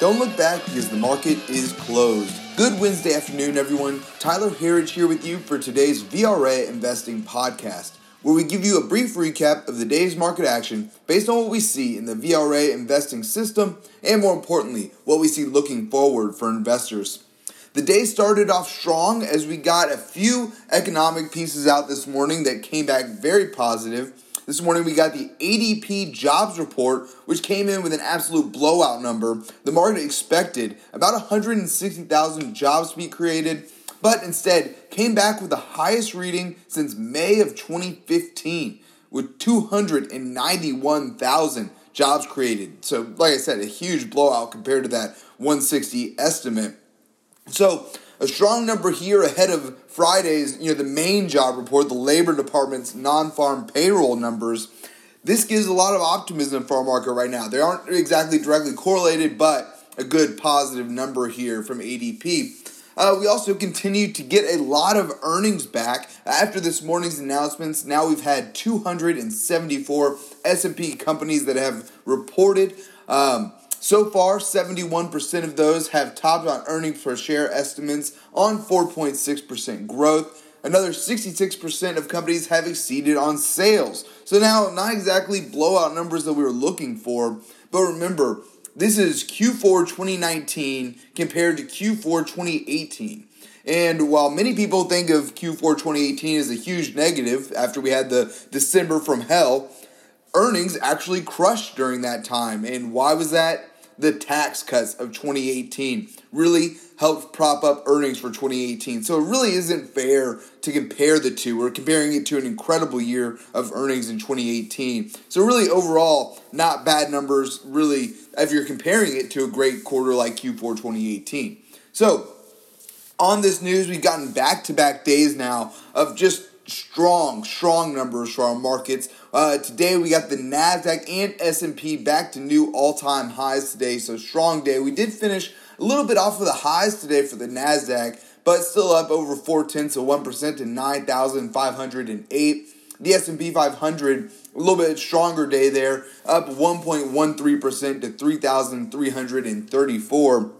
Don't look back because the market is closed. Good Wednesday afternoon, everyone. Tyler Herriage here with you for today's VRA Investing Podcast, where we give you a brief recap of the day's market action based on what we see in the VRA investing system and, more importantly, what we see looking forward for investors. The day started off strong as we got a few economic pieces out this morning that came back very positive. This morning we got the ADP jobs report, which came in with an absolute blowout number. The market expected about 160,000 jobs to be created, but instead came back with the highest reading since May of 2015 with 291,000 jobs created. So, like I said, a huge blowout compared to that 160 estimate. So, a strong number here ahead of Friday's, you know, the main job report, the Labor Department's non-farm payroll numbers. This gives a lot of optimism for our market right now. They aren't exactly directly correlated, but a good positive number here from ADP. Uh, we also continue to get a lot of earnings back after this morning's announcements. Now we've had 274 S&P companies that have reported. Um, so far, 71% of those have topped on earnings per share estimates on 4.6% growth. Another 66% of companies have exceeded on sales. So now, not exactly blowout numbers that we were looking for, but remember, this is Q4 2019 compared to Q4 2018. And while many people think of Q4 2018 as a huge negative after we had the December from hell, earnings actually crushed during that time. And why was that? The tax cuts of 2018 really helped prop up earnings for 2018. So it really isn't fair to compare the two. We're comparing it to an incredible year of earnings in 2018. So really overall, not bad numbers really if you're comparing it to a great quarter like Q4 2018. So on this news, we've gotten back-to-back days now of just strong, strong numbers for our markets. Uh, today we got the Nasdaq and S&P back to new all-time highs today, so strong day. We did finish a little bit off of the highs today for the Nasdaq, but still up over four tenths of one percent to nine thousand five hundred and eight. The S&P 500 a little bit stronger day there, up 1.13% to 3,334.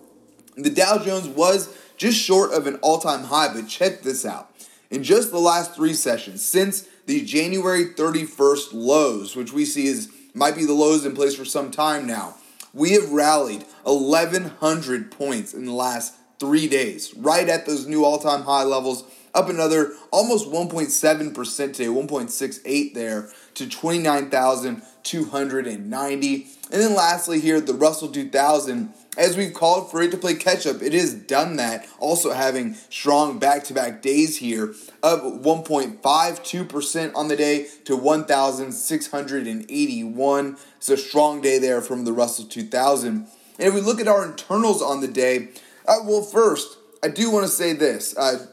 The Dow Jones was just short of an all-time high, but check this out. In just the last three sessions, since the January 31st lows, which we see is might be the lows in place for some time now, we have rallied 1,100 points in the last three days, right at those new all time high levels, up another almost 1.7% today, 1.68 there to 29,290. And then lastly, here, the Russell 2000 as we've called for it to play catch up, it has done that. Also having strong back to back days here, up 1.52% on the day to 1,681. It's a strong day there from the Russell 2000. And if we look at our internals on the day, uh, well, first, I do want to say this. Uh,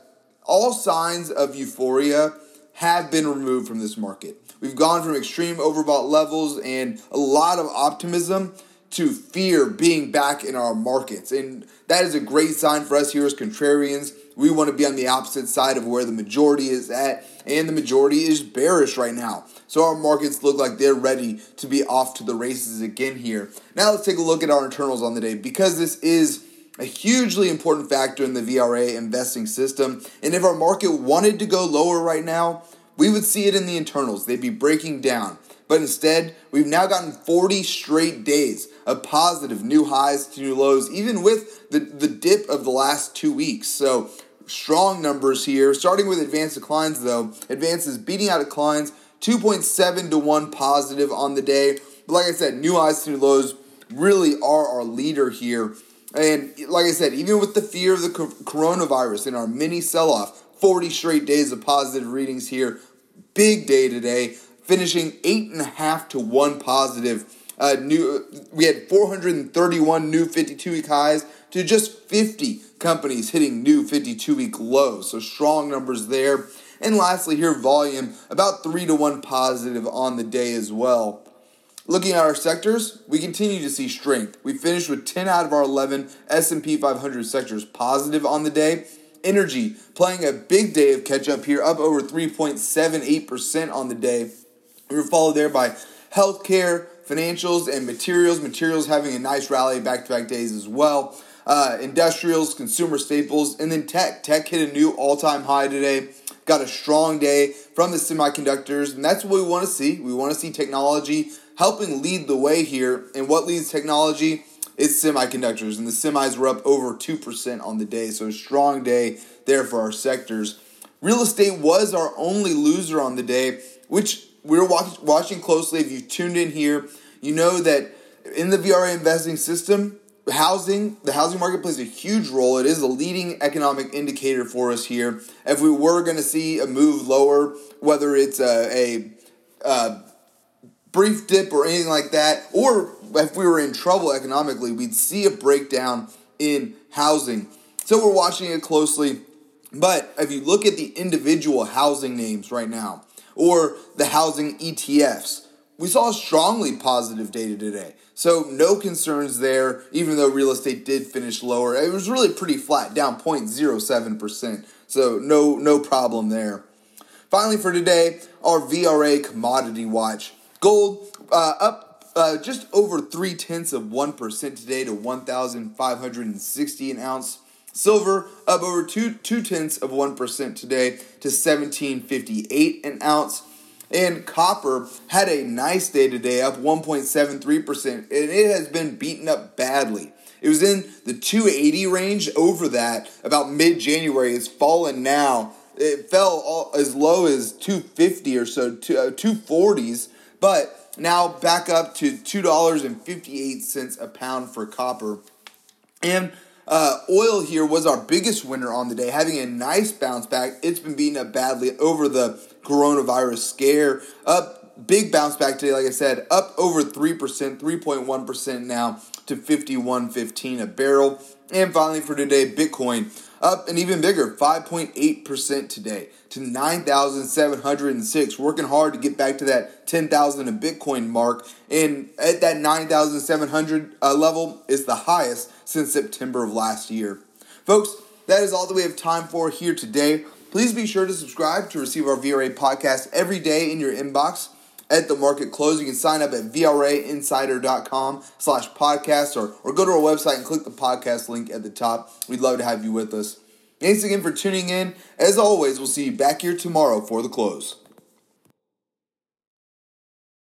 all signs of euphoria have been removed from this market. We've gone from extreme overbought levels and a lot of optimism to fear being back in our markets. And that is a great sign for us here as contrarians. We want to be on the opposite side of where the majority is at, and the majority is bearish right now. So our markets look like they're ready to be off to the races again here. Now let's take a look at our internals on the day because this is a hugely important factor in the VRA investing system. And if our market wanted to go lower right now, we would see it in the internals. They'd be breaking down. But instead, we've now gotten 40 straight days of positive new highs to new lows, even with the, the dip of the last two weeks. So, strong numbers here. Starting with advanced declines, though, advances beating out declines 2.7 to 1 positive on the day. But like I said, new highs to new lows really are our leader here. And like I said, even with the fear of the coronavirus in our mini sell off, 40 straight days of positive readings here. Big day today finishing eight and a half to one positive. Uh, new, we had 431 new 52 week highs to just 50 companies hitting new 52 week lows. So strong numbers there. And lastly, here volume about three to one positive on the day as well. Looking at our sectors, we continue to see strength. We finished with 10 out of our 11 S&P 500 sectors positive on the day. Energy playing a big day of catch up here, up over 3.78% on the day. We were followed there by healthcare, financials and materials. Materials having a nice rally back to back days as well. Uh, industrials, consumer staples, and then tech. Tech hit a new all time high today. Got a strong day from the semiconductors, and that's what we want to see. We want to see technology helping lead the way here. And what leads technology? It's semiconductors, and the semis were up over 2% on the day. So, a strong day there for our sectors. Real estate was our only loser on the day, which we are watch- watching closely. If you tuned in here, you know that in the VRA investing system, housing, the housing market plays a huge role. It is a leading economic indicator for us here. If we were going to see a move lower, whether it's a, a, a brief dip or anything like that, or if we were in trouble economically, we'd see a breakdown in housing. So we're watching it closely. But if you look at the individual housing names right now, or the housing ETFs, we saw strongly positive data today. So no concerns there, even though real estate did finish lower. It was really pretty flat, down 0.07%. So no no problem there. Finally for today, our VRA commodity watch. Gold uh, up uh, just over three tenths of 1% today to 1,560 an ounce. Silver up over two two tenths of 1% today to 1758 an ounce. And copper had a nice day today, up 1.73%, and it has been beaten up badly. It was in the 280 range over that about mid January. It's fallen now. It fell all, as low as 250 or so, to, uh, 240s, but now back up to $2.58 a pound for copper. And uh, oil here was our biggest winner on the day, having a nice bounce back. It's been beaten up badly over the coronavirus scare. Up, big bounce back today, like I said, up over 3%, 3.1% now to 51.15 a barrel. And finally for today, Bitcoin up an even bigger 5.8% today to 9,706. Working hard to get back to that 10,000 a Bitcoin mark. And at that 9,700 uh, level is the highest since September of last year. Folks, that is all that we have time for here today. Please be sure to subscribe to receive our VRA podcast every day in your inbox at the market close. You can sign up at VRAinsider.com slash podcast or, or go to our website and click the podcast link at the top. We'd love to have you with us. Thanks again for tuning in. As always, we'll see you back here tomorrow for the close.